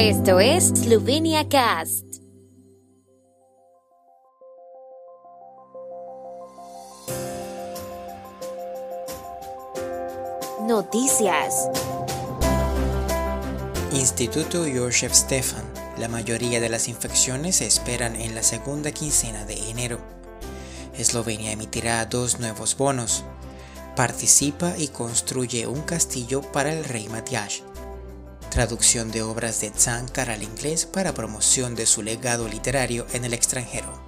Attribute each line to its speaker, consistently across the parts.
Speaker 1: Esto es Slovenia Cast. Noticias.
Speaker 2: Instituto Josef Stefan. La mayoría de las infecciones se esperan en la segunda quincena de enero. Eslovenia emitirá dos nuevos bonos. Participa y construye un castillo para el rey Matías. Traducción de obras de Tsankar al inglés para promoción de su legado literario en el extranjero.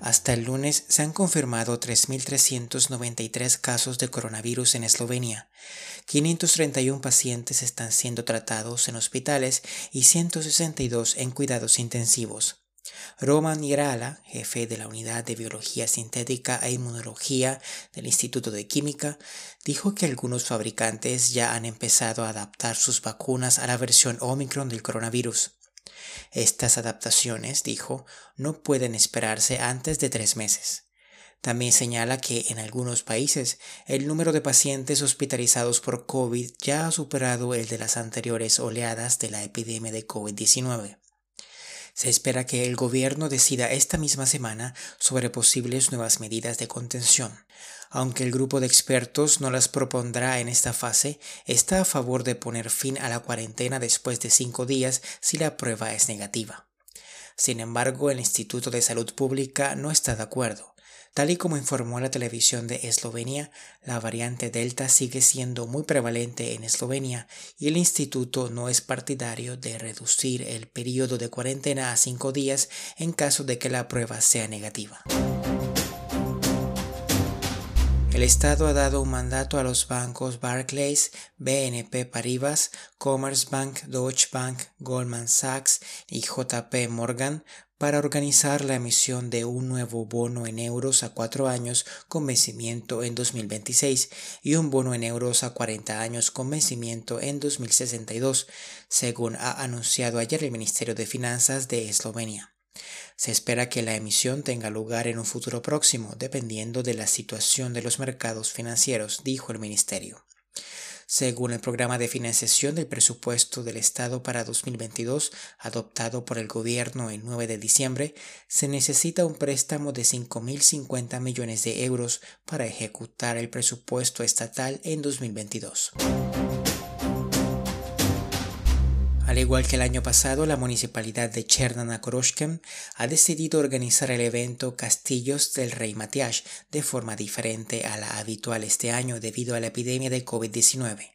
Speaker 2: Hasta el lunes se han confirmado 3.393 casos de coronavirus en Eslovenia. 531 pacientes están siendo tratados en hospitales y 162 en cuidados intensivos. Roman Irala, jefe de la Unidad de Biología Sintética e Inmunología del Instituto de Química, dijo que algunos fabricantes ya han empezado a adaptar sus vacunas a la versión Omicron del coronavirus. Estas adaptaciones, dijo, no pueden esperarse antes de tres meses. También señala que en algunos países el número de pacientes hospitalizados por COVID ya ha superado el de las anteriores oleadas de la epidemia de COVID-19. Se espera que el gobierno decida esta misma semana sobre posibles nuevas medidas de contención. Aunque el grupo de expertos no las propondrá en esta fase, está a favor de poner fin a la cuarentena después de cinco días si la prueba es negativa. Sin embargo, el Instituto de Salud Pública no está de acuerdo. Tal y como informó la televisión de Eslovenia, la variante Delta sigue siendo muy prevalente en Eslovenia y el instituto no es partidario de reducir el periodo de cuarentena a cinco días en caso de que la prueba sea negativa. El Estado ha dado un mandato a los bancos Barclays, BNP Paribas, Commerce Bank, Deutsche Bank, Goldman Sachs y JP Morgan para organizar la emisión de un nuevo bono en euros a cuatro años con vencimiento en 2026 y un bono en euros a 40 años con vencimiento en 2062, según ha anunciado ayer el Ministerio de Finanzas de Eslovenia. Se espera que la emisión tenga lugar en un futuro próximo, dependiendo de la situación de los mercados financieros, dijo el ministerio. Según el programa de financiación del presupuesto del Estado para 2022, adoptado por el gobierno el 9 de diciembre, se necesita un préstamo de 5.050 millones de euros para ejecutar el presupuesto estatal en 2022. Al igual que el año pasado, la municipalidad de Chernana ha decidido organizar el evento Castillos del Rey Matías de forma diferente a la habitual este año debido a la epidemia de COVID-19.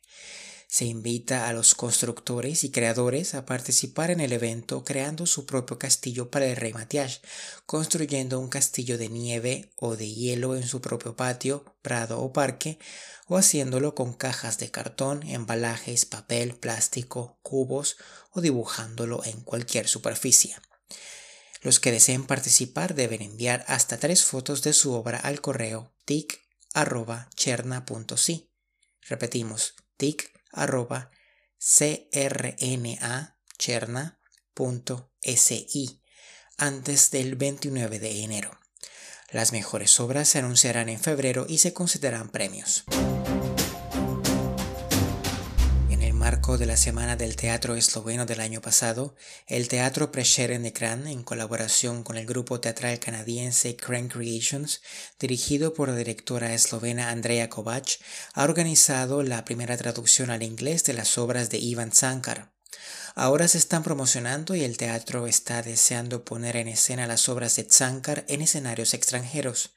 Speaker 2: Se invita a los constructores y creadores a participar en el evento creando su propio castillo para el rey Matías, construyendo un castillo de nieve o de hielo en su propio patio, prado o parque, o haciéndolo con cajas de cartón, embalajes, papel, plástico, cubos o dibujándolo en cualquier superficie. Los que deseen participar deben enviar hasta tres fotos de su obra al correo tic.cherna.si. Repetimos, tic arroba crnacherna.si antes del 29 de enero. Las mejores obras se anunciarán en febrero y se consideran premios. Marco de la Semana del Teatro Esloveno del año pasado, el Teatro Prešeren Ekran, en colaboración con el grupo teatral canadiense Crank Creations, dirigido por la directora eslovena Andrea Kovac, ha organizado la primera traducción al inglés de las obras de Ivan Sankar. Ahora se están promocionando y el teatro está deseando poner en escena las obras de Tsankar en escenarios extranjeros.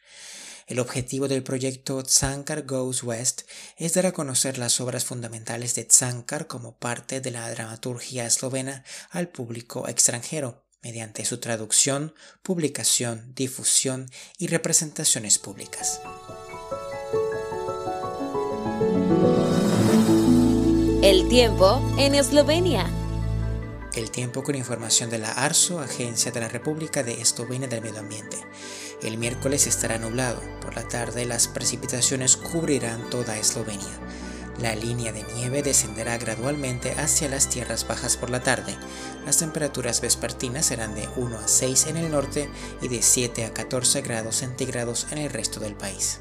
Speaker 2: El objetivo del proyecto Tsankar Goes West es dar a conocer las obras fundamentales de Tsankar como parte de la dramaturgia eslovena al público extranjero, mediante su traducción, publicación, difusión y representaciones públicas.
Speaker 1: El tiempo en Eslovenia.
Speaker 2: El tiempo con información de la ARSO, Agencia de la República de Eslovenia del Medio Ambiente. El miércoles estará nublado. Por la tarde las precipitaciones cubrirán toda Eslovenia. La línea de nieve descenderá gradualmente hacia las tierras bajas por la tarde. Las temperaturas vespertinas serán de 1 a 6 en el norte y de 7 a 14 grados centígrados en el resto del país.